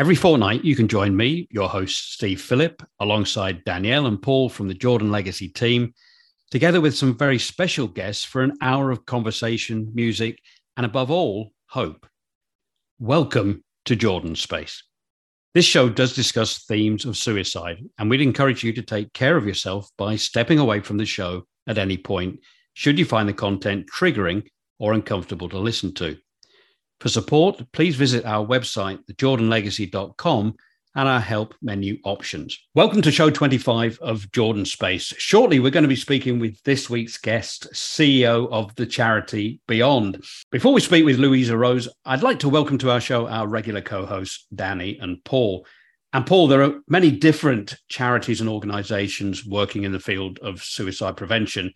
Every fortnight, you can join me, your host, Steve Phillip, alongside Danielle and Paul from the Jordan Legacy team, together with some very special guests for an hour of conversation, music, and above all, hope. Welcome to Jordan Space. This show does discuss themes of suicide, and we'd encourage you to take care of yourself by stepping away from the show at any point, should you find the content triggering or uncomfortable to listen to. For support, please visit our website, thejordanlegacy.com, and our help menu options. Welcome to show 25 of Jordan Space. Shortly, we're going to be speaking with this week's guest, CEO of the charity Beyond. Before we speak with Louisa Rose, I'd like to welcome to our show our regular co hosts, Danny and Paul. And Paul, there are many different charities and organizations working in the field of suicide prevention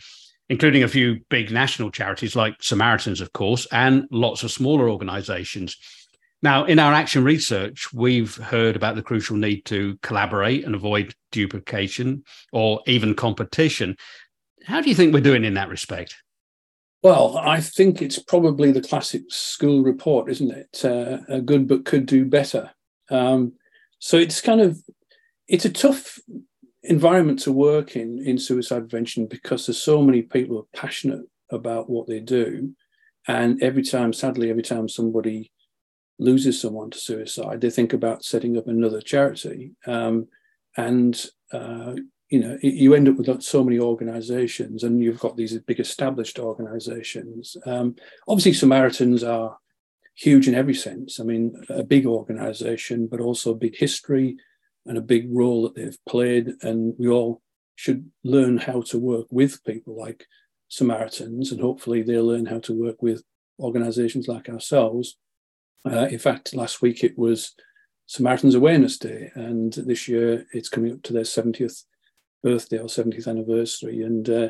including a few big national charities like Samaritans, of course, and lots of smaller organizations. Now, in our action research, we've heard about the crucial need to collaborate and avoid duplication or even competition. How do you think we're doing in that respect? Well, I think it's probably the classic school report, isn't it? Uh, good but could do better. Um, so it's kind of it's a tough environment to work in in suicide prevention because there's so many people who are passionate about what they do. And every time sadly every time somebody loses someone to suicide they think about setting up another charity. Um, and uh, you know you end up with so many organizations and you've got these big established organizations. Um, obviously samaritans are huge in every sense. I mean a big organization but also big history and a big role that they've played. And we all should learn how to work with people like Samaritans, and hopefully they'll learn how to work with organizations like ourselves. Uh, in fact, last week it was Samaritans Awareness Day, and this year it's coming up to their 70th birthday or 70th anniversary. And uh,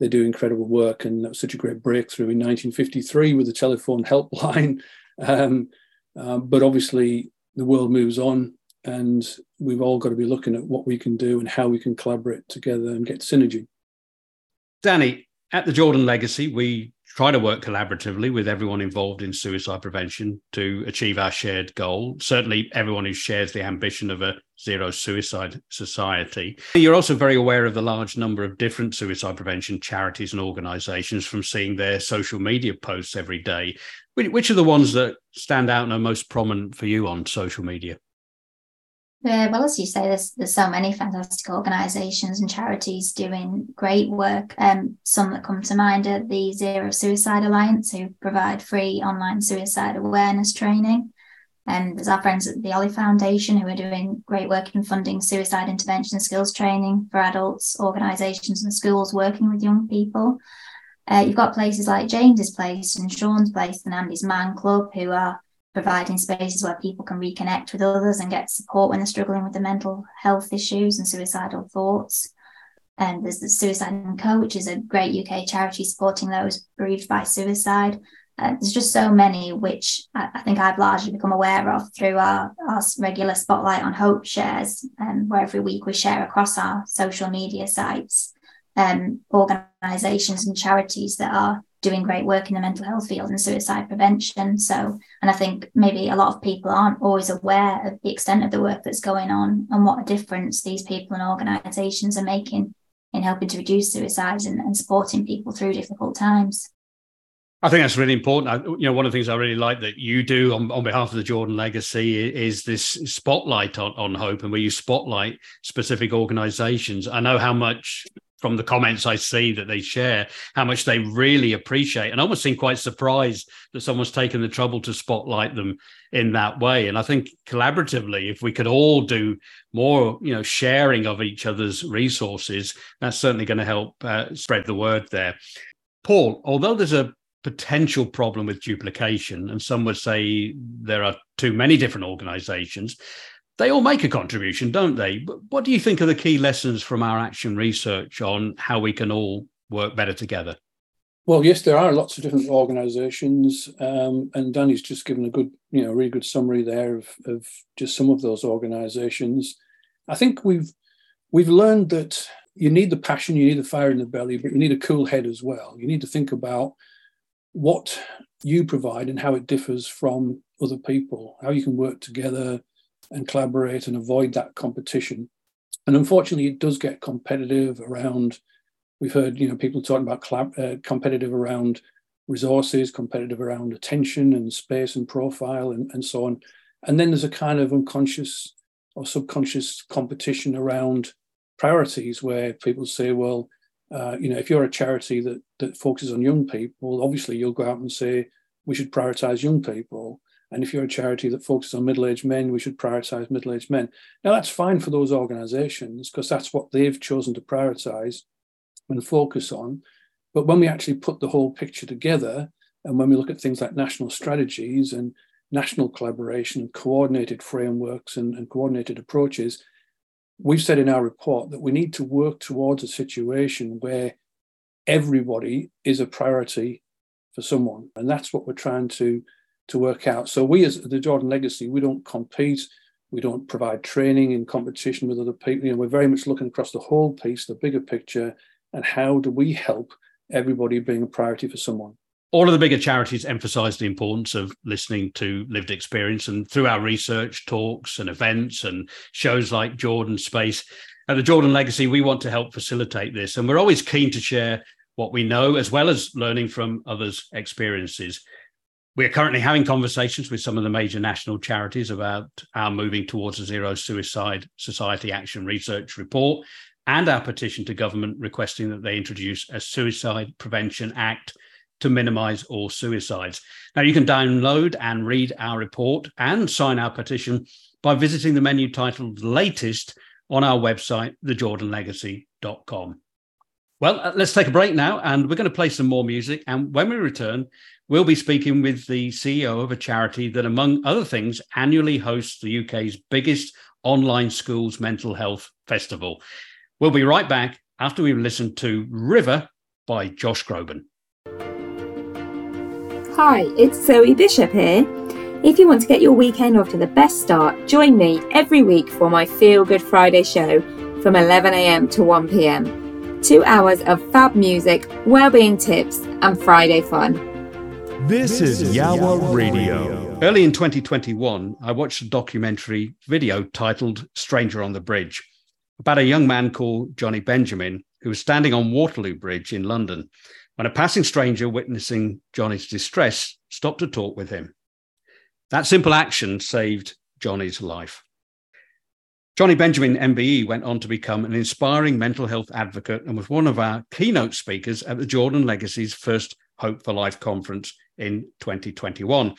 they do incredible work. And that was such a great breakthrough in 1953 with the telephone helpline. Um, uh, but obviously, the world moves on and we've all got to be looking at what we can do and how we can collaborate together and get synergy. Danny, at the Jordan Legacy, we try to work collaboratively with everyone involved in suicide prevention to achieve our shared goal. Certainly, everyone who shares the ambition of a zero suicide society. You're also very aware of the large number of different suicide prevention charities and organizations from seeing their social media posts every day. Which are the ones that stand out and are most prominent for you on social media? Yeah, well, as you say, there's there's so many fantastic organisations and charities doing great work. Um, some that come to mind are the Zero Suicide Alliance, who provide free online suicide awareness training. And um, there's our friends at the Ollie Foundation who are doing great work in funding suicide intervention skills training for adults, organisations, and schools working with young people. Uh, you've got places like James's Place and Sean's Place and Andy's Man Club who are providing spaces where people can reconnect with others and get support when they're struggling with the mental health issues and suicidal thoughts. And there's the Suicide & Co, which is a great UK charity supporting those bereaved by suicide. Uh, there's just so many which I, I, think I've largely become aware of through our, our regular spotlight on hope shares, um, where every week we share across our social media sites um, organisations and charities that are doing great work in the mental health field and suicide prevention. So, and I think maybe a lot of people aren't always aware of the extent of the work that's going on and what a difference these people and organisations are making in helping to reduce suicides and, and supporting people through difficult times. I think that's really important. I, you know, one of the things I really like that you do on, on behalf of the Jordan Legacy is this spotlight on, on hope, and where you spotlight specific organisations. I know how much from the comments I see that they share, how much they really appreciate and almost seem quite surprised that someone's taken the trouble to spotlight them in that way. And I think collaboratively, if we could all do more, you know, sharing of each other's resources, that's certainly going to help uh, spread the word there. Paul, although there's a potential problem with duplication, and some would say there are too many different organizations, they all make a contribution, don't they? But what do you think are the key lessons from our action research on how we can all work better together? Well, yes, there are lots of different organisations, um, and Danny's just given a good, you know, really good summary there of, of just some of those organisations. I think we've we've learned that you need the passion, you need the fire in the belly, but you need a cool head as well. You need to think about what you provide and how it differs from other people, how you can work together, and collaborate and avoid that competition. And unfortunately, it does get competitive around. We've heard, you know, people talking about collab, uh, competitive around resources, competitive around attention and space and profile and, and so on. And then there's a kind of unconscious or subconscious competition around priorities where people say, well, uh, you know, if you're a charity that that focuses on young people, obviously you'll go out and say we should prioritize young people. And if you're a charity that focuses on middle aged men, we should prioritize middle aged men. Now, that's fine for those organizations because that's what they've chosen to prioritize and focus on. But when we actually put the whole picture together, and when we look at things like national strategies and national collaboration and coordinated frameworks and, and coordinated approaches, we've said in our report that we need to work towards a situation where everybody is a priority for someone. And that's what we're trying to to work out. So we as the Jordan Legacy, we don't compete, we don't provide training in competition with other people. You know, we're very much looking across the whole piece, the bigger picture, and how do we help everybody being a priority for someone. All of the bigger charities emphasize the importance of listening to lived experience. And through our research, talks, and events, and shows like Jordan Space, at the Jordan Legacy, we want to help facilitate this. And we're always keen to share what we know, as well as learning from others' experiences. We're currently having conversations with some of the major national charities about our moving towards a zero suicide society action research report and our petition to government requesting that they introduce a suicide prevention act to minimize all suicides. Now, you can download and read our report and sign our petition by visiting the menu titled Latest on our website, thejordanlegacy.com. Well, uh, let's take a break now, and we're going to play some more music. And when we return, we'll be speaking with the CEO of a charity that, among other things, annually hosts the UK's biggest online schools mental health festival. We'll be right back after we've listened to River by Josh Groban. Hi, it's Zoe Bishop here. If you want to get your weekend off to the best start, join me every week for my Feel Good Friday show from 11am to 1pm. Two hours of fab music, well-being tips, and Friday fun. This is Yowah Radio. Early in 2021, I watched a documentary video titled Stranger on the Bridge about a young man called Jonny Benjamin who was standing on Waterloo Bridge in London when a passing stranger witnessing Jonny's distress stopped to talk with him. That simple action saved Jonny's life. Jonny Benjamin, MBE, went on to become an inspiring mental health advocate and was one of our keynote speakers at the Jordan Legacy's first Hope for Life conference in 2021.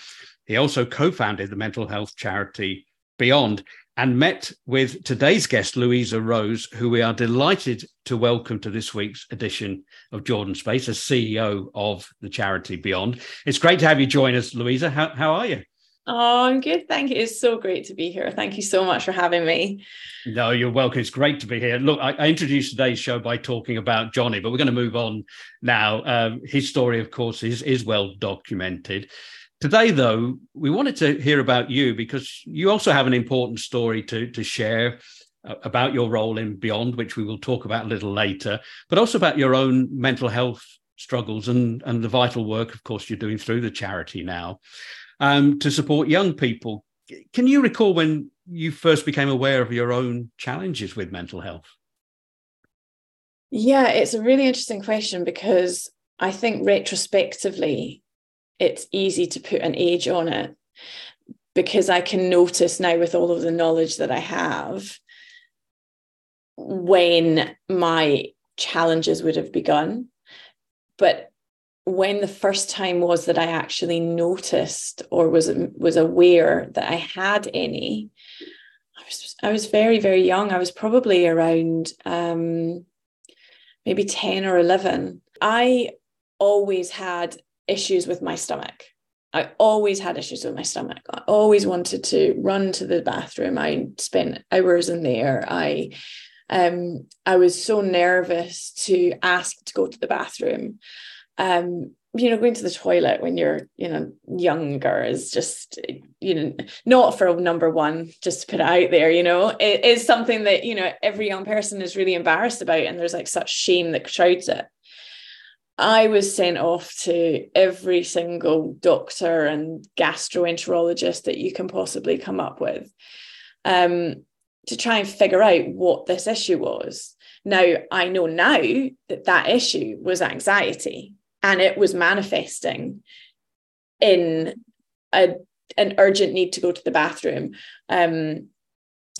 He also co founded the mental health charity Beyond and met with today's guest, Louisa Rose, who we are delighted to welcome to this week's edition of Jordan Space as CEO of the charity Beyond. It's great to have you join us, Louisa. How, how are you? Oh, I'm good. Thank you. It's so great to be here. Thank you so much for having me. No, you're welcome. It's great to be here. Look, I, I introduced today's show by talking about Jonny, but we're going to move on now. Um, his story, of course, is, is well documented. Today, though, we wanted to hear about you because you also have an important story to, to share uh, about your role in Beyond, which we will talk about a little later, but also about your own mental health struggles and, and the vital work, of course, you're doing through the charity now um, to support young people. Can you recall when you first became aware of your own challenges with mental health? Yeah, it's a really interesting question because I think retrospectively, it's easy to put an age on it because I can notice now with all of the knowledge that I have when my challenges would have begun. But when the first time was that I actually noticed or was was aware that I had any, I was I was very very young. I was probably around um, maybe ten or eleven. I always had issues with my stomach. I always had issues with my stomach. I always wanted to run to the bathroom. I spent hours in there. I um, I was so nervous to ask to go to the bathroom. Um, you know, going to the toilet when you're, you know, younger is just, you know, not for number one, just to put it out there, you know, it is something that, you know, every young person is really embarrassed about. And there's like such shame that shrouds it. I was sent off to every single doctor and gastroenterologist that you can possibly come up with um, to try and figure out what this issue was. Now, I know now that that issue was anxiety and it was manifesting in a, an urgent need to go to the bathroom. Um,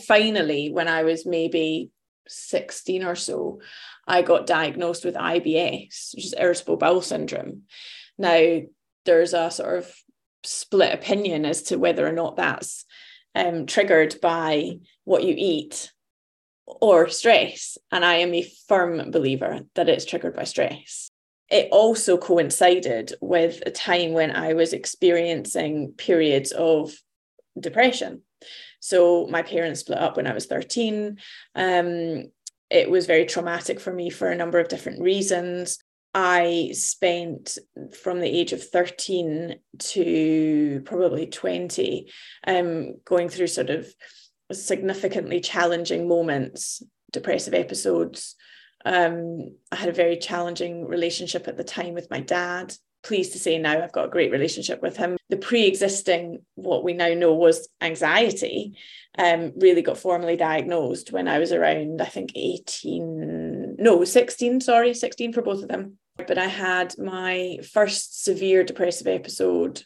finally, when I was maybe 16 or so, I got diagnosed with IBS, which is irritable bowel syndrome. Now, there's a sort of split opinion as to whether or not that's um, triggered by what you eat or stress. And I am a firm believer that it's triggered by stress. It also coincided with a time when I was experiencing periods of depression. So my parents split up when I was 13. Um, it was very traumatic for me for a number of different reasons. I spent from the age of 13 to probably 20 um, going through sort of significantly challenging moments, depressive episodes. Um, I had a very challenging relationship at the time with my dad pleased to say now I've got a great relationship with him. The pre existing, what we now know was anxiety, um, really got formally diagnosed when I was around, I think, 18, no, 16, sorry, 16 for both of them. But I had my first severe depressive episode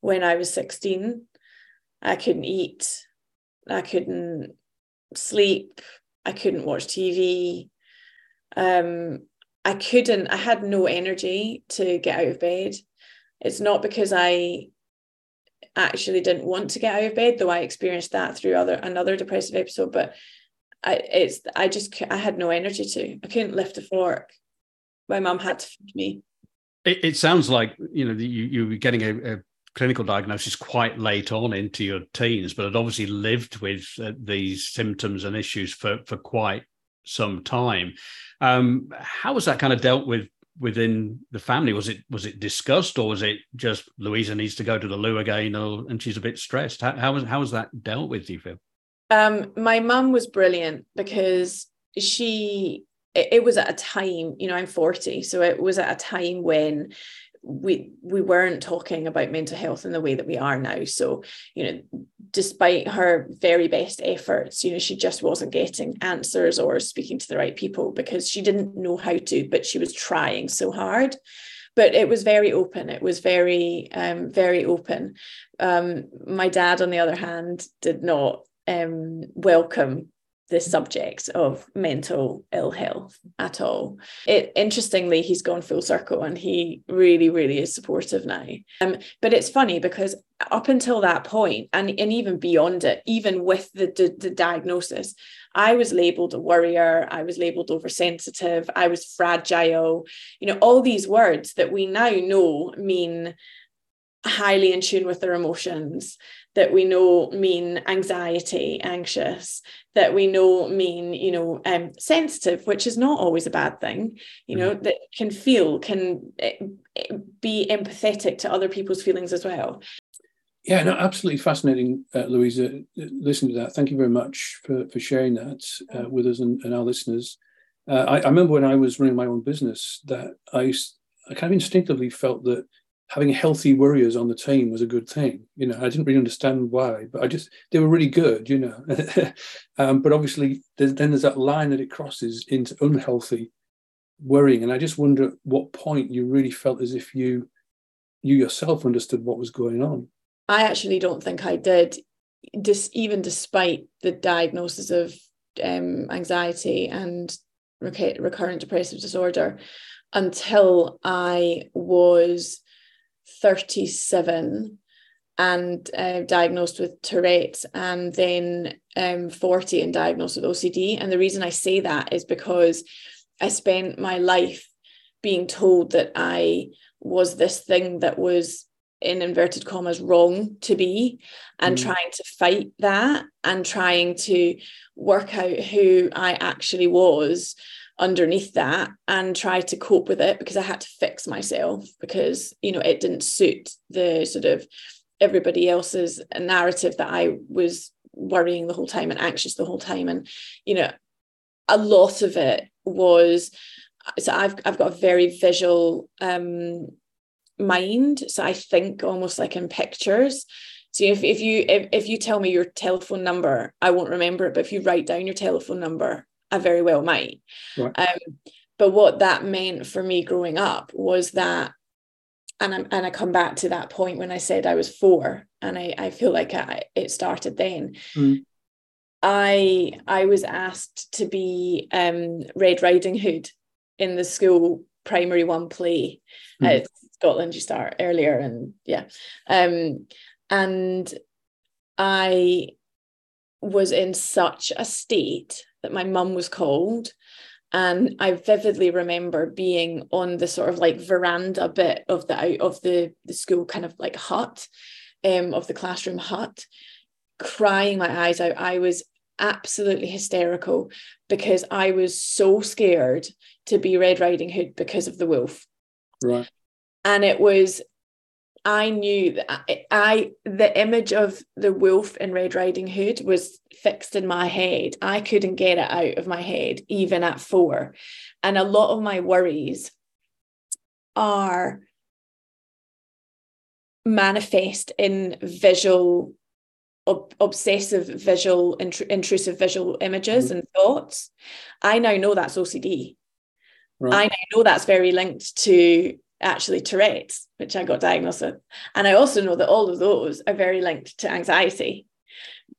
when I was 16. I couldn't eat, I couldn't sleep, I couldn't watch TV. Um, I couldn't, I had no energy to get out of bed. It's not because I actually didn't want to get out of bed, though I experienced that through other another depressive episode, but I it's I just I had no energy to. I couldn't lift a fork. My mum had to feed me. It, it sounds like you know you you were getting a, a clinical diagnosis quite late on into your teens, but had obviously lived with uh, these symptoms and issues for for quite some time. Um, how was that kind of dealt with within the family? Was it was it discussed, or was it just Louisa needs to go to the loo again, and she's a bit stressed? How, how was how was that dealt with? Do you feel? Um, my mum was brilliant because she it, it was at a time, you know, I'm 40, so it was at a time when we we weren't talking about mental health in the way that we are now. So you know despite her very best efforts you know she just wasn't getting answers or speaking to the right people because she didn't know how to but she was trying so hard. But it was very open. It was very um, very open. Um, my dad on the other hand did not um, welcome the subject of mental ill health at all. It interestingly, he's gone full circle and he really, really is supportive now. Um, but it's funny because up until that point, and, and even beyond it, even with the, the, the diagnosis, I was labeled a worrier, I was labeled oversensitive, I was fragile, you know, all these words that we now know mean highly in tune with their emotions that we know mean anxiety anxious that we know mean you know um, sensitive which is not always a bad thing you know mm-hmm. that can feel can eh, eh, be empathetic to other people's feelings as well. Yeah no absolutely fascinating uh, louisa listen to that. Thank you very much for, for sharing that uh, with us and, and our listeners. Uh, I, I remember when i was running my own business that i I kind of instinctively felt that having healthy worriers on the team was a good thing. You know, I didn't really understand why, but I just they were really good. You know, um, but obviously there's, then there's that line that it crosses into unhealthy worrying, and I just wonder at what point you really felt as if you you yourself understood what was going on. I actually don't think I did, even despite the diagnosis of um, anxiety and recurrent depressive disorder until I was 37 and uh, diagnosed with Tourette's, and then um, 40 and diagnosed with OCD. And the reason I say that is because I spent my life being told that I was this thing that was in inverted commas wrong to be and mm. trying to fight that and trying to work out who I actually was underneath that and try to cope with it because I had to fix myself because you know it didn't suit the sort of everybody else's narrative that I was worrying the whole time and anxious the whole time. And you know a lot of it was so I've I've got a very visual um mind. So i think almost like in pictures. So if, if you if, if you tell me your telephone number i won't remember it but if you write down your telephone number i very well might right. um, but what that meant for me growing up was that and I, and I come back to that point when I said I was four and I, I feel like I, it started then. Mm. I I was asked to be um, Red Riding Hood in the school primary one play. Mm. Uh, Scotland you start earlier and yeah um and I was in such a state that my mum was called. And I vividly remember being on the sort of like veranda bit of the out of the the school kind of like hut um of the classroom hut crying my eyes out. I was absolutely hysterical because I was so scared to be Red Riding Hood because of the wolf. Right. And it was I knew that I, I, the image of the wolf in Red Riding Hood was fixed in my head. I couldn't get it out of my head even at four. And a lot of my worries are manifest in visual ob- obsessive visual intr- intrusive visual images mm-hmm. and thoughts. I now know that's OCD. Right. I now know that's very linked to actually Tourette's, which I got diagnosed with. And I also know that all of those are very linked to anxiety.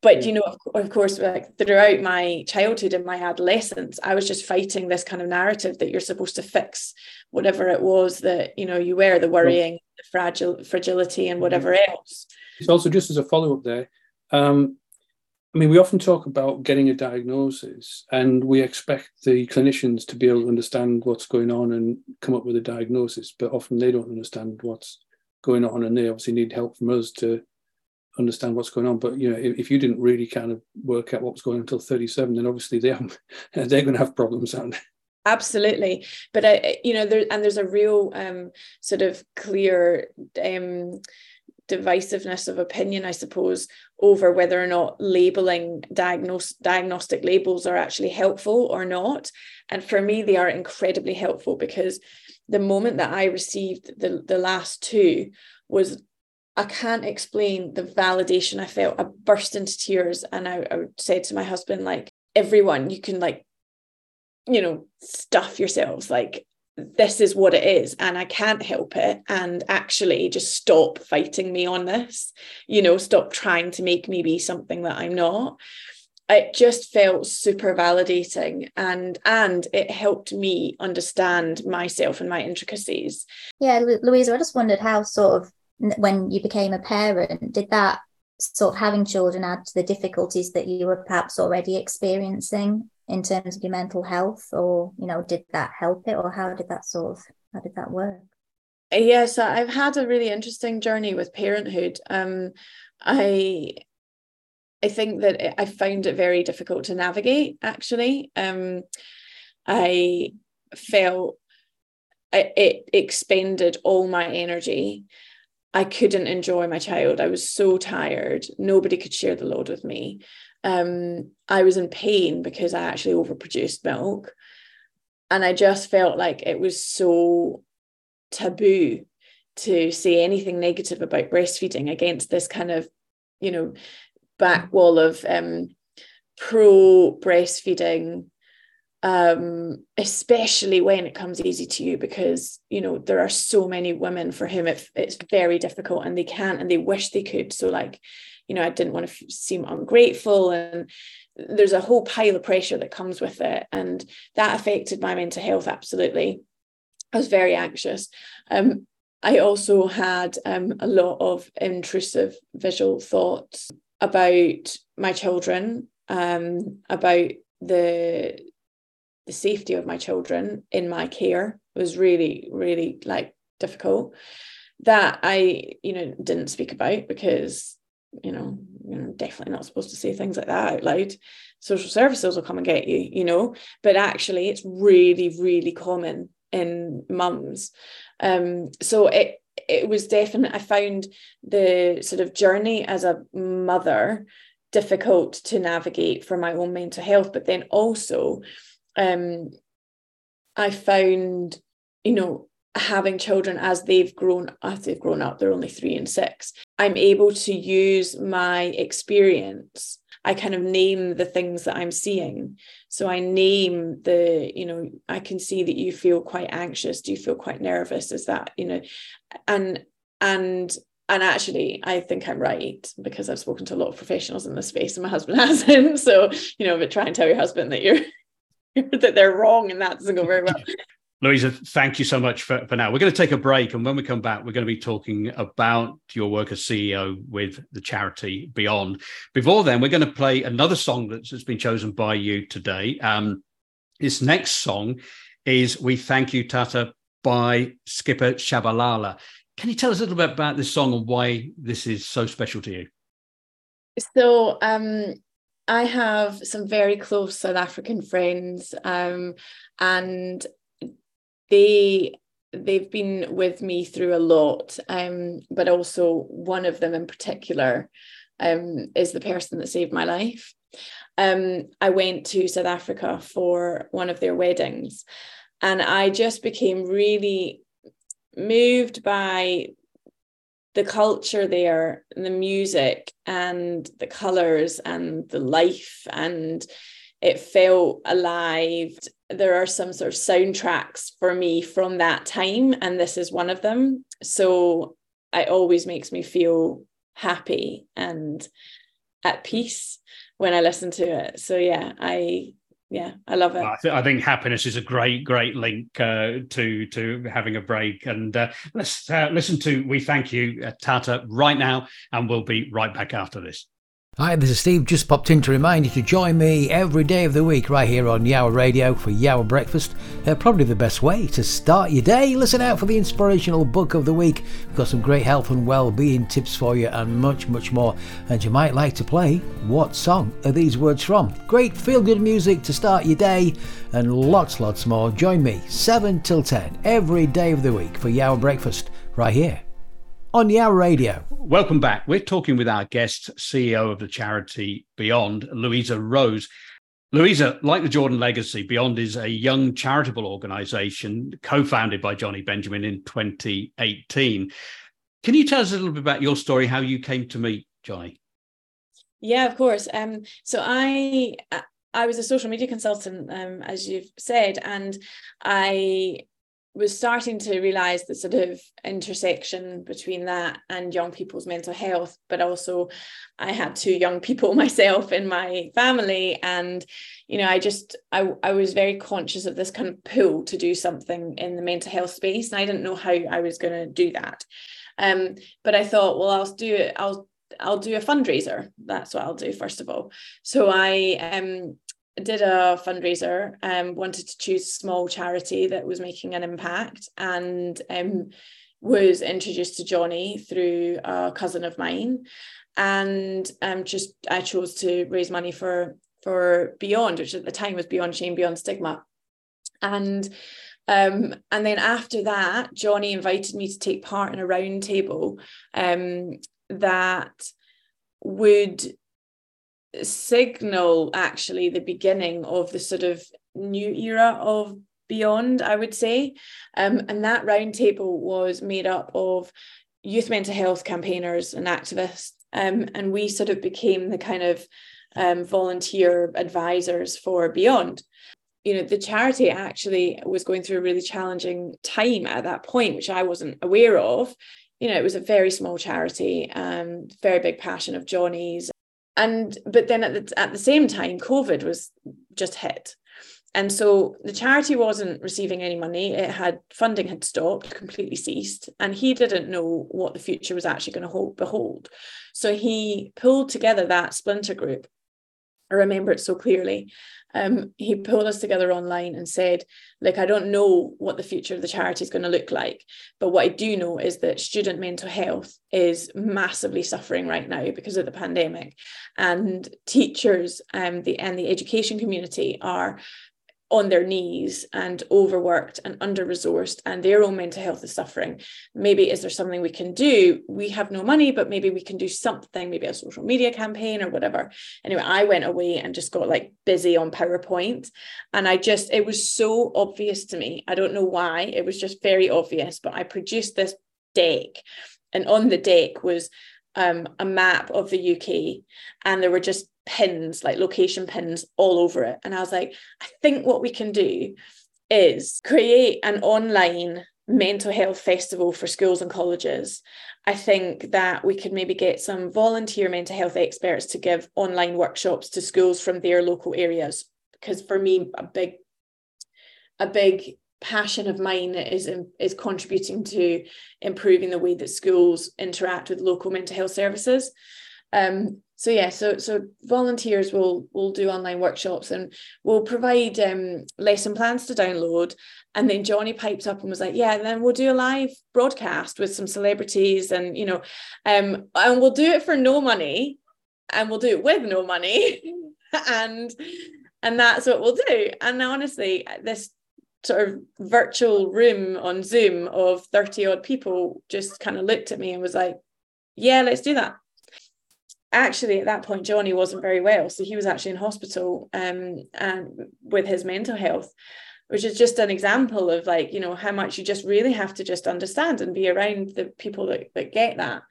But you know, of, of course, like throughout my childhood and my adolescence, I was just fighting this kind of narrative that you're supposed to fix whatever it was that you know you were, the worrying, the fragile fragility, and whatever else. It's also just as a follow up there. Um, I mean, we often talk about getting a diagnosis, and we expect the clinicians to be able to understand what's going on and come up with a diagnosis, but often they don't understand what's going on, and they obviously need help from us to understand what's going on. But you know, if, if you didn't really kind of work out what was going on until 37, then obviously they they're going to have problems, aren't they? Absolutely, but I, you know, there and there's a real um, sort of clear um, divisiveness of opinion, I suppose, over whether or not labeling diagnose, diagnostic labels are actually helpful or not. And for me, they are incredibly helpful because the moment that I received the, the last two was I can't explain the validation I felt. I burst into tears and I, I said to my husband, like, everyone, you can like, you know, stuff yourselves. Like, this is what it is and I can't help it. And actually, just stop fighting me on this, you know, stop trying to make me be something that I'm not. It just felt super validating and and it helped me understand myself and my intricacies. Yeah, Louisa, I just wondered how sort of when you became a parent, did that sort of having children add to the difficulties that you were perhaps already experiencing in terms of your mental health or you know did that help it or how did that sort of how did that work? Yes i've had a really interesting journey with parenthood. Um i i think that i found it very difficult to navigate actually. Um i felt it expended all my energy. I couldn't enjoy my child. I was so tired. Nobody could share the load with me um, I was in pain because I actually overproduced milk. And I just felt like it was so taboo to say anything negative about breastfeeding against this kind of, you know, back wall of um, pro breastfeeding, um, especially when it comes easy to you, because, you know, there are so many women for whom it, it's very difficult and they can't and they wish they could. So, like, you know, I didn't want to seem ungrateful. And there's a whole pile of pressure that comes with it and that affected my mental health absolutely i was very anxious um, i also had um, a lot of intrusive visual thoughts about my children um, about the the safety of my children in my care was really really like difficult that i you know didn't speak about because you know you're definitely not supposed to say things like that out loud. Social services will come and get you you know but actually it's really really common in mums. Um so it it was definitely i found the sort of journey as a mother difficult to navigate for my own mental health but then also um i found you know having children as they've grown as they've grown up they're only three and six i'm able to use my experience. I kind of name the things that i'm seeing. So i name the you know i can see that you feel quite anxious. Do you feel quite nervous? Is that you know and and and actually i think i'm right because i've spoken to a lot of professionals in this space and my husband hasn't. So you know but try and tell your husband that you're that they're wrong and that doesn't go very well Louisa, thank you so much for, for now. We're going to take a break. And when we come back, we're going to be talking about your work as CEO with the charity Beyond. Before then, we're going to play another song that's been chosen by you today. Um, this next song is We Thank You, Tata by Skipper Shabalala. Can you tell us a little bit about this song and why this is so special to you? So, um, I have some very close South African friends, um, and they they've been with me through a lot um, but also one of them in particular um, is the person that saved my life. Um, i went to south africa for one of their weddings and i just became really moved by the culture there the music and the colors and the life and it felt alive there are some sort of soundtracks for me from that time and this is one of them. So it always makes me feel happy and at peace when i listen to it. So yeah i yeah i love it. I, th- I think happiness is a great great link uh, to to having a break. And uh, let's uh, listen to we thank you uh, tata right now and we'll be right back after this Hi, this is Steve. Just popped in to remind you to join me every day of the week right here on Yowah Radio for Yowah Breakfast. Uh, probably the best way to start your day. Listen out for the inspirational book of the week. We've got some great health and well-being tips for you and much, much more. And you might like to play What Song Are These Words From? Great feel-good music to start your day and lots, lots more. Join me 7 till 10 every day of the week for Yowah Breakfast right here on Yowah Radio. Welcome back. We're talking with our guest, CEO of the charity Beyond, Louisa Rose. Louisa, like the Jordan Legacy, Beyond is a young charitable organization co founded by Jonny Benjamin in 2018. Can you tell us a little bit about your story, how you came to meet Jonny? Yeah, of course. Um, so I I was a social media consultant, um, as you've said, and I was starting to realize the sort of intersection between that and young people's mental health but also i had two young people myself in my family and you know i just i, I was very conscious of this kind of pull to do something in the mental health space and i didn't know how i was going to do that um, but i thought well i'll do it i'll I'll do a fundraiser. That's what I'll do first of all. So I um did a fundraiser um wanted to choose a small charity that was making an impact and um was introduced to Jonny through a cousin of mine. And um just I chose to raise money for for Beyond which at the time was Beyond Shame Beyond Stigma. And um, and then after that, Jonny invited me to take part in a roundtable um, that would signal actually the beginning of the sort of new era of beyond i would say. Um, and that roundtable was made up of youth mental health campaigners and activists. Um, and we sort of became the kind of um, volunteer advisors for beyond. You know the charity actually was going through a really challenging time at that point which i wasn't aware of. You know it was a very small charity um very big passion of jonny's and but then at the, at the same time covid was just hit. And so the charity wasn't receiving any money. It had funding had stopped completely ceased. And he didn't know what the future was actually going to hold behold. So he pulled together that splinter group i remember it so clearly. Um, he pulled us together online and said, like, I don't know what the future of the charity is going to look like, but what I do know is that student mental health is massively suffering right now because of the pandemic, and teachers um, the and the education community are on their knees and overworked and under resourced and their own mental health is suffering. Maybe is there something we can do? We have no money but maybe we can do something maybe a social media campaign or whatever. Anyway i went away and just got like busy on powerpoint and i just it was so obvious to me. I don't know why. It was just very obvious but i produced this deck and on the deck was um, a map of the UK and there were just pins, like location pins all over it. And I was like, I think what we can do is create an online mental health festival for schools and colleges. I think that we could maybe get some volunteer mental health experts to give online workshops to schools from their local areas. Because for me, a big, a big passion of mine is is contributing to improving the way that schools interact with local mental health services. Um, so yeah, so so volunteers will will do online workshops and we'll provide um, lesson plans to download. And then Jonny pipes up and was like, "Yeah, then we'll do a live broadcast with some celebrities, and you know, um, and we'll do it for no money, and we'll do it with no money, and and that's what we'll do." And honestly, this sort of virtual room on Zoom of 30 odd people just kind of looked at me and was like, yeah, let's do that. Actually, at that point, Jonny wasn't very well. So he was actually in hospital um, and with his mental health, which is just an example of like, you know, how much you just really have to just understand and be around the people that, that get that.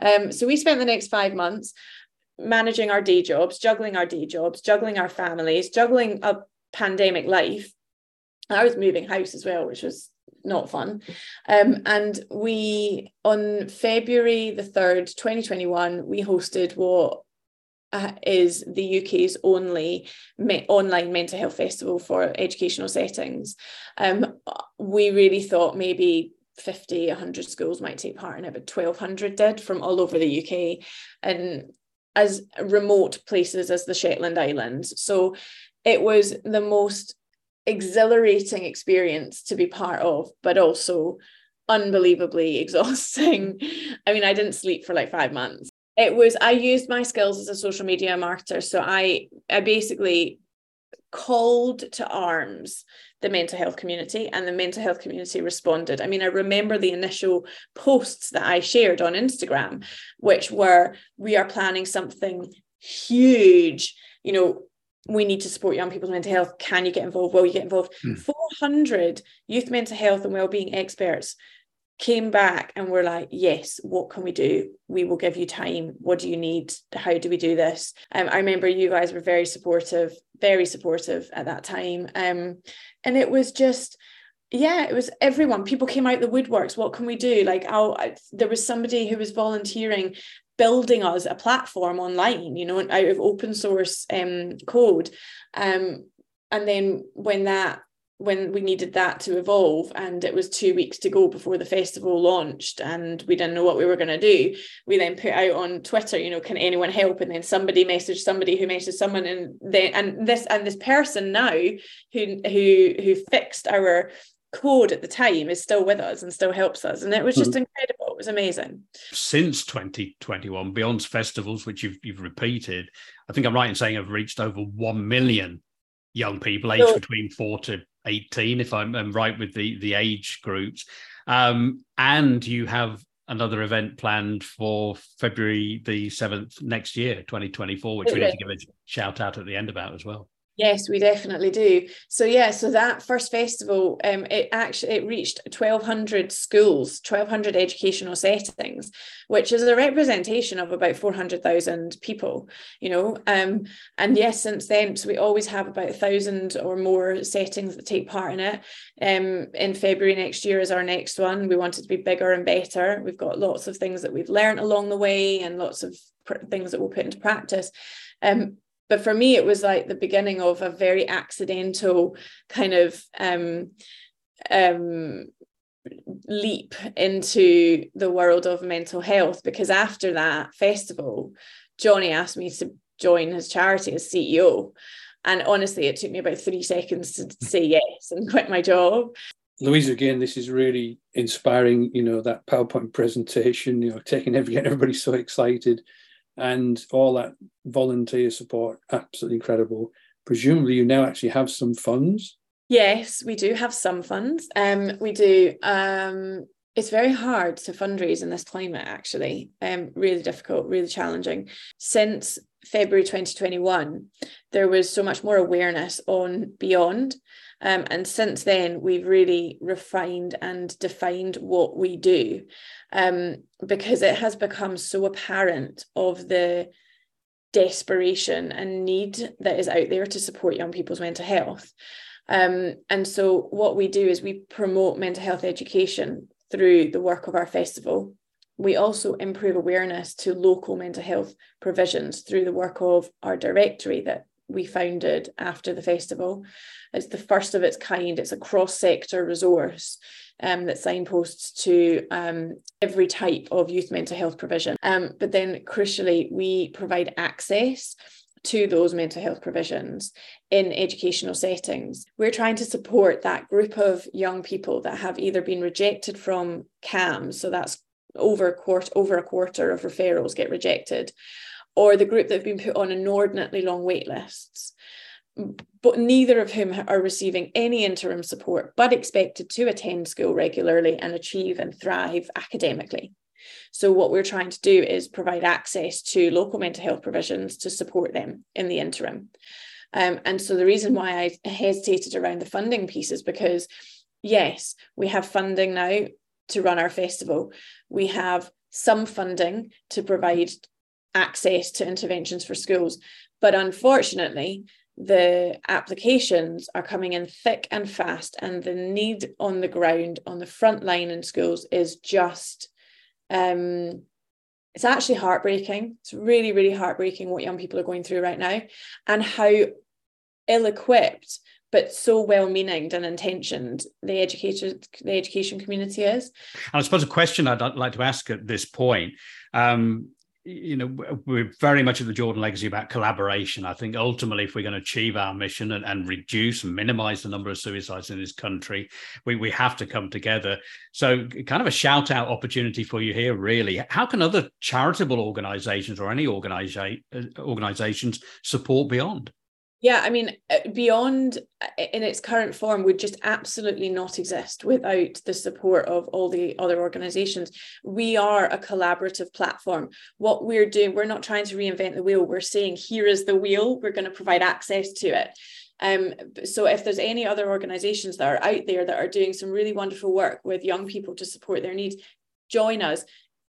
Um, so we spent the next five months managing our day jobs, juggling our day jobs, juggling our families, juggling a pandemic life I was moving house as well, which was not fun. Um, and we, on February the 3rd, 2021, we hosted what uh, is the UK's only me- online mental health festival for educational settings. Um, we really thought maybe 50, 100 schools might take part in it, but 1,200 did from all over the UK and as remote places as the Shetland Islands. So it was the most exhilarating experience to be part of, but also unbelievably exhausting. I mean, I didn't sleep for like five months. It was, I used my skills as a social media marketer. So I, I basically called to arms the mental health community and the mental health community responded. I mean, I remember the initial posts that I shared on Instagram, which were, we are planning something huge, you know, we need to support young people's mental health. Can you get involved? Will you get involved? Mm. 400 youth mental health and wellbeing experts came back and were like, yes, what can we do? We will give you time. What do you need? How do we do this? Um, I remember you guys were very supportive, very supportive at that time. Um, and it was just, yeah, it was everyone. People came out the woodworks. What can we do? Like, oh, there was somebody who was volunteering building us a platform online, you know, out of open source um, code. Um, and then when that when we needed that to evolve and it was two weeks to go before the festival launched and we didn't know what we were going to do we then put out on twitter you know can anyone help and then somebody messaged somebody who messaged someone and then and this and this person now who who who fixed our code at the time is still with us and still helps us. And it was just mm-hmm. incredible. It was amazing. Since 2021, Beyond Festivals, which you've, you've repeated, I think I'm right in saying I've reached over 1 million young people aged so, between 4 to 18, if I'm, I'm, right with the, the age groups. Um, and you have another event planned for February the 7th next year, 2024, which we need to give a shout out at the end about as well. Yes, we definitely do. So yeah, so that first festival, um, it actually it reached 1,200 schools, 1,200 educational settings, which is a representation of about 400,000 people. You know, um, and yes, since then, so we always have about a thousand or more settings that take part in it. Um, in February next year is our next one. We want it to be bigger and better. We've got lots of things that we've learned along the way, and lots of things that we'll put into practice. Um, but for me, it was like the beginning of a very accidental kind of um, um, leap into the world of mental health because after that festival, Jonny asked me to join his charity as CEO. And honestly, it took me about three seconds to say yes and quit my job. Louise, again, this is really inspiring. You know, that PowerPoint presentation, you know, taking every, everybody so excited and all that volunteer support, absolutely incredible. Presumably, you now actually have some funds. Yes, we do have some funds. Um, we do. Um, it's very hard to fundraise in this climate, actually. Um, really difficult, really challenging. Since February 2021, there was so much more awareness on Beyond. Um, and since then, we've really refined and defined what we do um, because it has become so apparent of the desperation and need that is out there to support young people's mental health. Um, and so, what we do is we promote mental health education through the work of our festival. We also improve awareness to local mental health provisions through the work of our directory that we founded after the festival. It's the first of its kind. It's a cross-sector resource um, that signposts to um, every type of youth mental health provision. Um, but then, crucially, we provide access to those mental health provisions in educational settings. We're trying to support that group of young people that have either been rejected from CAMHS, so that's over a quarter, over a quarter of referrals get rejected, or the group that have been put on inordinately long wait lists, but neither of whom are receiving any interim support, but expected to attend school regularly and achieve and thrive academically. So, what we're trying to do is provide access to local mental health provisions to support them in the interim. Um, and so, the reason why I hesitated around the funding piece is because, yes, we have funding now to run our festival, we have some funding to provide access to interventions for schools. But unfortunately, the applications are coming in thick and fast, and the need on the ground, on the front line in schools, is just um, it's actually heartbreaking. It's really, really heartbreaking what young people are going through right now, and how ill-equipped but so well-meaning and intentioned the education the education community is. And I suppose a question I'd like to ask at this point. Um, you know we're very much at the jordan legacy about collaboration. I think ultimately if we're going to achieve our mission and, and reduce and minimize the number of suicides in this country we, we have to come together. So kind of a shout out opportunity for you here really. How can other charitable organizations or any organiza- uh, organizations support beyond yeah, I mean, uh, beyond uh, in its current form would just absolutely not exist without the support of all the other organizations. We are a collaborative platform. What we're doing, we're not trying to reinvent the wheel. We're saying, here is the wheel, we're going to provide access to it. Um, so if there's any other organizations that are out there that are doing some really wonderful work with young people to support their needs, join us.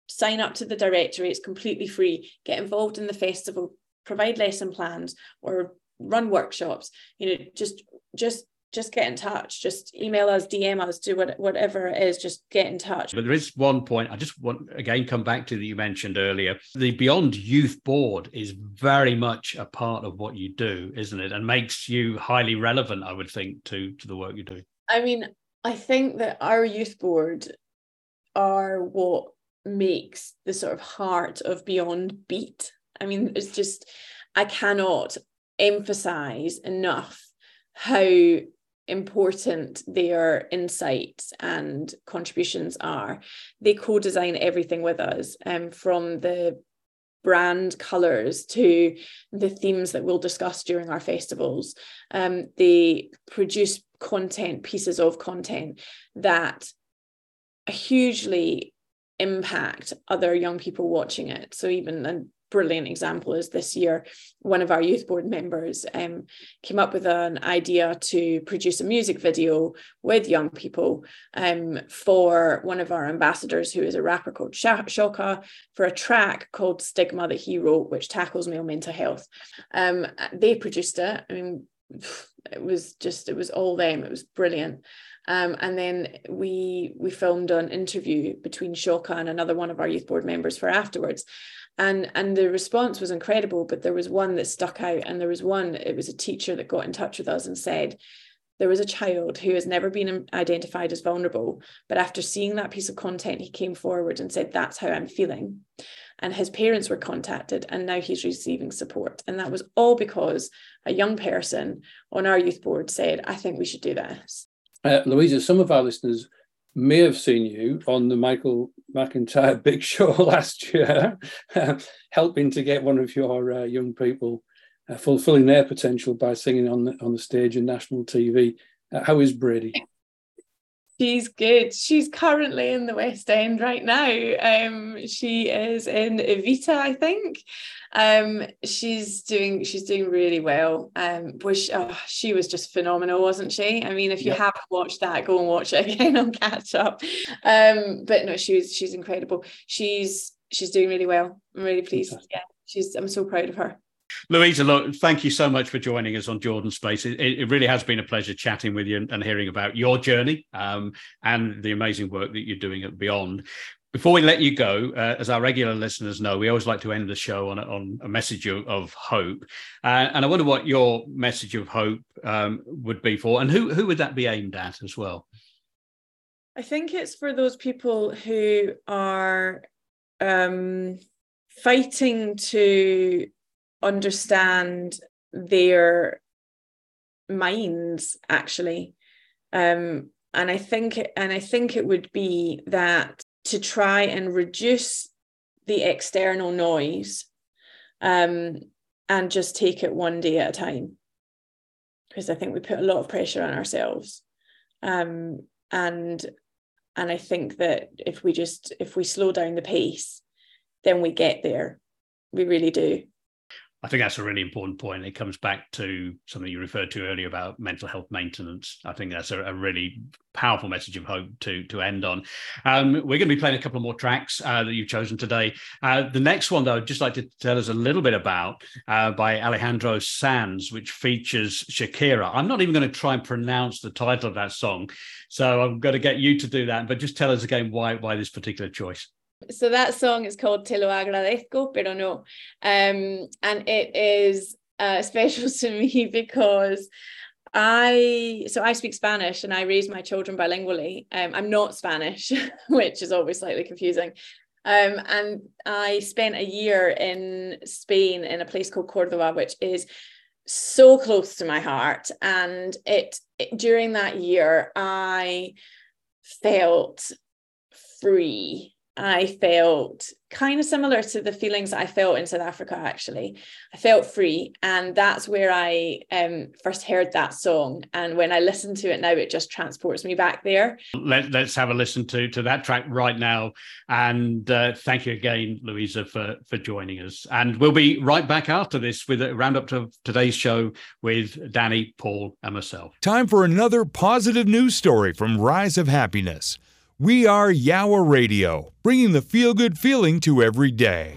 Sign up to the directory, it's completely free. Get involved in the festival, provide lesson plans or run workshops you know just just just get in touch. Just email us dm us do what, whatever it is just get in touch. But there is one point i just want again come back to that you mentioned earlier. The beyond youth board is very much a part of what you do isn't it? And makes you highly relevant i would think to to the work you do. I mean i think that our youth board are what makes the sort of heart of beyond beat. I mean it's just i cannot emphasize enough how important their insights and contributions are. They co design everything with us, um, from the brand colors to the themes that we'll discuss during our festivals. Um, they produce content, pieces of content that hugely impact other young people watching it. So even brilliant example is this year one of our youth board members um, came up with an idea to produce a music video with young people um, for one of our ambassadors who is a rapper called Shocka for a track called Stigma that he wrote which tackles male mental health. Um, they produced it. I mean it was just it was all them. It was brilliant. Um, and then we we filmed an interview between Shocka and another one of our youth board members for afterwards and and the response was incredible but there was one that stuck out. And there was one it was a teacher that got in touch with us and said there was a child who has never been identified as vulnerable but after seeing that piece of content he came forward and said that's how i'm feeling and his parents were contacted and now he's receiving support. And that was all because a young person on our youth board said i think we should do this. Uh, louisa some of our listeners may have seen you on the Michael McIntyre Big Show last year, helping to get one of your uh, young people uh, fulfilling their potential by singing on the, on the stage in national TV. Uh, how is Brady? She's good. She's currently in the West End right now. Um, she is in Evita, I think. Um, she's doing she's doing really well. Um, which oh, she was just phenomenal, wasn't she? I mean, if you yep. haven't watched that, go and watch it again on catch up. Um, but no, she was she's incredible. She's she's doing really well. I'm really pleased. Yeah, she's I'm so proud of her. Louisa, look, thank you so much for joining us on Jordan Space. It, it really has been a pleasure chatting with you and, hearing about your journey um, and the amazing work that you're doing at Beyond. Before we let you go, uh, as our regular listeners know, we always like to end the show on, on a message of, of hope. Uh, and I wonder what your message of hope um, would be for, and who, who would that be aimed at as well? I think it's for those people who are um, fighting to understand their minds actually. Um, and i think and i think it would be that to try and reduce the external noise um, and just take it one day at a time. Because i think we put a lot of pressure on ourselves. Um, and and i think that if we just if we slow down the pace then we get there. We really do I think that's a really important point. It comes back to something you referred to earlier about mental health maintenance. I think that's a, a really powerful message of hope to to end on. Um, we're going to be playing a couple more tracks uh, that you've chosen today. Uh, the next one, though, I'd just like to tell us a little bit about uh, by Alejandro Sanz, which features Shakira. I'm not even going to try and pronounce the title of that song, so I'm going to get you to do that. But just tell us again why why this particular choice so that song is called Te lo agradezco, pero no. Um, and it is uh, special to me because I so I speak Spanish and I raise my children bilingually. Um, I'm not Spanish, which is always slightly confusing. Um, and I spent a year in Spain in a place called Cordoba, which is so close to my heart. And it, it during that year, I felt free I felt kind of similar to the feelings I felt in South Africa, actually. I felt free. And that's where I um, first heard that song. And when I listen to it now, it just transports me back there. Let, us have a listen to, to that track right now. And uh, thank you again, Louisa, for, for joining us. And we'll be right back after this with a roundup to today's show with Danny, Paul, and myself. Time for another positive news story from Rise of Happiness. We are Yowah Radio, bringing the feel good feeling to every day.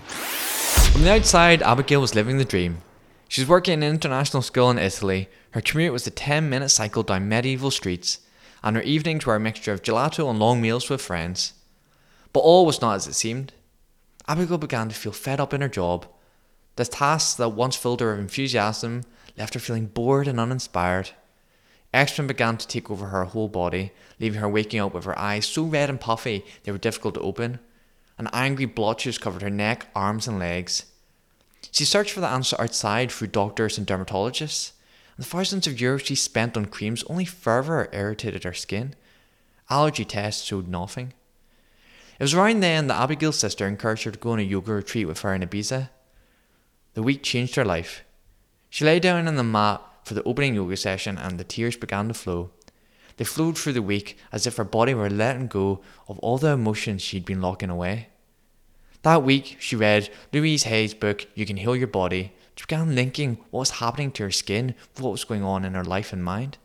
From the outside, Abigail was living the dream. She was working in an international school in Italy. Her commute was a 10 minute cycle down medieval streets, and her evenings were a mixture of gelato and long meals with friends. But all was not as it seemed. Abigail began to feel fed up in her job. The tasks that once filled her with enthusiasm left her feeling bored and uninspired. Eczema began to take over her whole body, leaving her waking up with her eyes so red and puffy they were difficult to open. And angry blotches covered her neck, arms, and legs. She searched for the answer outside through doctors and dermatologists, and the thousands of euros she spent on creams only further irritated her skin. Allergy tests showed nothing. It was around then that Abigail's sister encouraged her to go on a yoga retreat with her in Ibiza. The week changed her life. She lay down on the mat for the opening yoga session and the tears began to flow. They flowed through the week as if her body were letting go of all the emotions she'd been locking away. That week, she read Louise Hay's book, You Can Heal Your Body. She began linking what was happening to her skin with what was going on in her life and mind.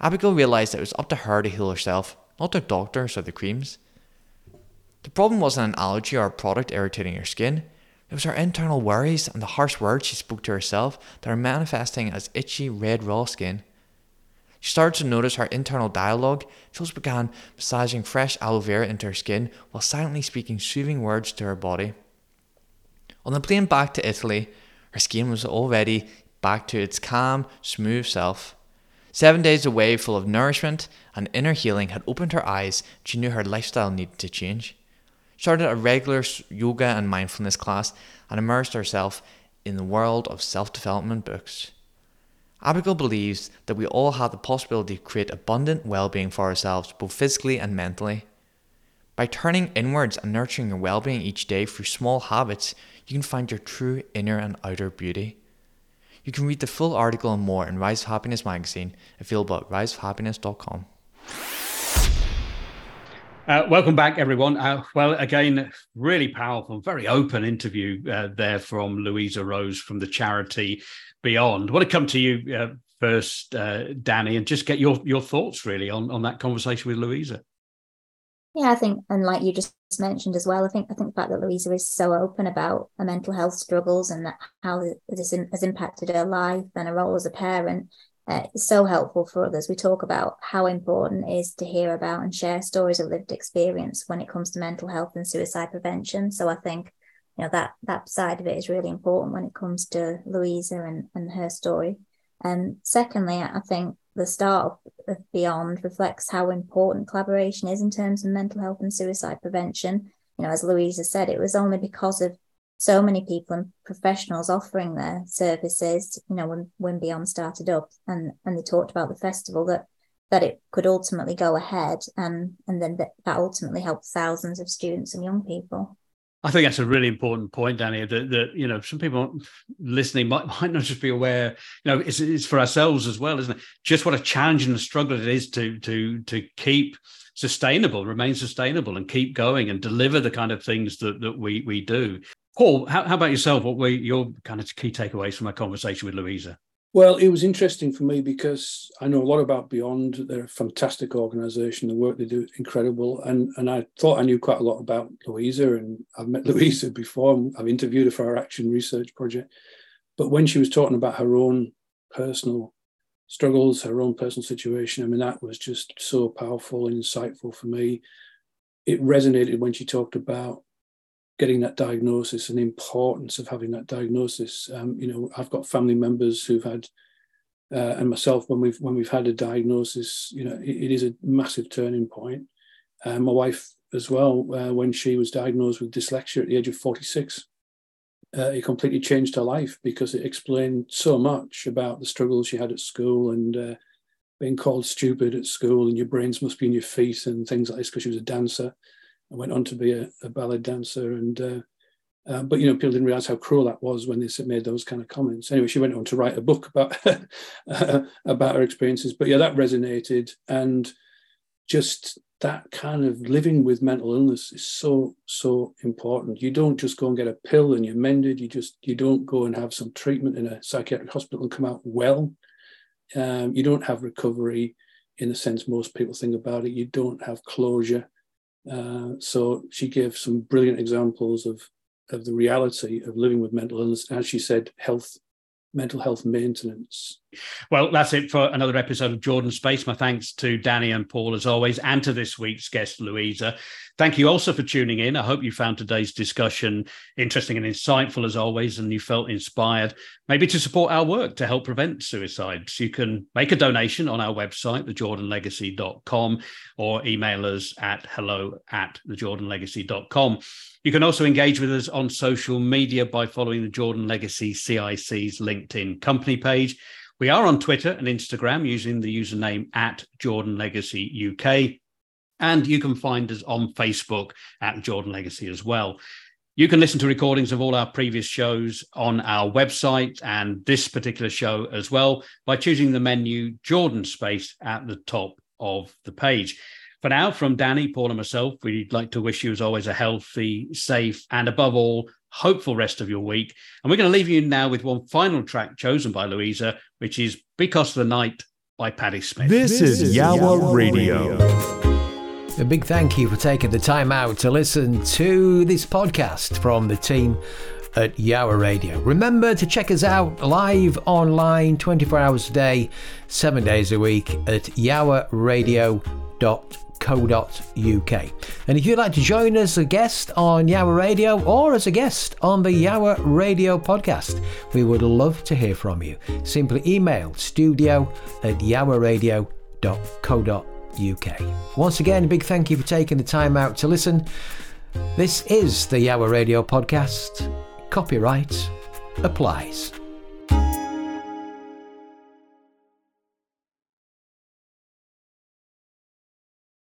Abigail realised that it was up to her to heal herself, not the doctors or the creams. The problem wasn't an allergy or a product irritating her skin, it was her internal worries and the harsh words she spoke to herself that are manifesting as itchy red raw skin. She started to notice her internal dialogue. Jules began massaging fresh aloe vera into her skin while silently speaking soothing words to her body. On the plane back to Italy, her skin was already back to its calm, smooth self. Seven days away, full of nourishment and inner healing, had opened her eyes. She knew her lifestyle needed to change. Started a regular yoga and mindfulness class and immersed herself in the world of self development books. Abigail believes that we all have the possibility to create abundant well being for ourselves, both physically and mentally. By turning inwards and nurturing your well being each day through small habits, you can find your true inner and outer beauty. You can read the full article and more in Rise of Happiness magazine, available at riseofhappiness.com. Uh, welcome back, everyone. Uh, well, again, really powerful, very open interview uh, there from Louisa Rose from the charity Beyond. I want to come to you uh, first, uh, Danny, and just get your your thoughts really on on that conversation with Louisa. Yeah, I think, and like you just mentioned as well, I think I think the fact that Louisa is so open about her mental health struggles and that how this has impacted her life and her role as a parent uh, so helpful for others. We talk about how important it is to hear about and share stories of lived experience when it comes to mental health and suicide prevention. So I think you know that that side of it is really important when it comes to Louisa and and her story. And secondly, I think the start of Beyond reflects how important collaboration is in terms of mental health and suicide prevention. You know, as Louisa said, it was only because of so many people and professionals offering their services, you know, when, when Beyond started up and, and they talked about the festival that that it could ultimately go ahead and and then that, that ultimately helped thousands of students and young people. I think that's a really important point, Danny. That, that you know, some people listening might, might not just be aware. You know, it's, it's for ourselves as well, isn't it? Just what a challenge and a struggle it is to to to keep sustainable, remain sustainable, and keep going and deliver the kind of things that that we we do. Paul, how, how about yourself? What were your kind of key takeaways from our conversation with Louisa? Well, it was interesting for me because I know a lot about Beyond. They're a fantastic organisation. The work they do is incredible, and and I thought I knew quite a lot about Louisa, and I've met Louisa before. I've interviewed her for our Action Research project, but when she was talking about her own personal struggles, her own personal situation, I mean that was just so powerful and insightful for me. It resonated when she talked about getting that diagnosis and the importance of having that diagnosis. Um, you know, I've got family members who've had, uh, and myself when we've when we've had a diagnosis, you know, it, it is a massive turning point. Uh, my wife as well, uh, when she was diagnosed with dyslexia at the age of 46, uh, it completely changed her life because it explained so much about the struggles she had at school and uh, being called stupid at school and your brains must be in your feet and things like this because she was a dancer I went on to be a, a ballet dancer, and uh, uh, but you know people didn't realize how cruel that was when they made those kind of comments. Anyway, she went on to write a book about uh, about her experiences. But yeah, that resonated, and just that kind of living with mental illness is so so important. You don't just go and get a pill and you're mended. You just you don't go and have some treatment in a psychiatric hospital and come out well. Um, you don't have recovery in the sense most people think about it. You don't have closure. Uh, so she gave some brilliant examples of of the reality of living with mental illness. As she said, health, mental health maintenance. Well, that's it for another episode of Jordan Space. My thanks to Danny and Paul as always, and to this week's guest, Louisa. Thank you also for tuning in. I hope you found today's discussion interesting and insightful as always, and you felt inspired maybe to support our work to help prevent suicides. You can make a donation on our website, thejordanlegacy.com, or email us at hello at thejordanlegacy.com. You can also engage with us on social media by following the Jordan Legacy CIC's LinkedIn company page. We are on Twitter and Instagram using the username at Jordan Legacy UK. And you can find us on Facebook at Jordan Legacy as well. You can listen to recordings of all our previous shows on our website and this particular show as well by choosing the menu Jordan Space at the top of the page. For now, from Danny, Paul, and myself, we'd like to wish you, as always, a healthy, safe, and above all, hopeful rest of your week. And we're going to leave you now with one final track chosen by Louisa, which is Because of the Night by Patti Smith. This, this is Yowah Radio. Radio. A big thank you for taking the time out to listen to this podcast from the team at Yowah Radio. Remember to check us out live online 24 hours a day, 7 days a week at yowahradio.com And if you'd like to join us as a guest on Yowah Radio or as a guest on the Yowah Radio podcast, we would love to hear from you. Simply email studio at yowahradio.co.uk. Once again, a big thank you for taking the time out to listen. This is the Yowah Radio podcast. Copyright applies.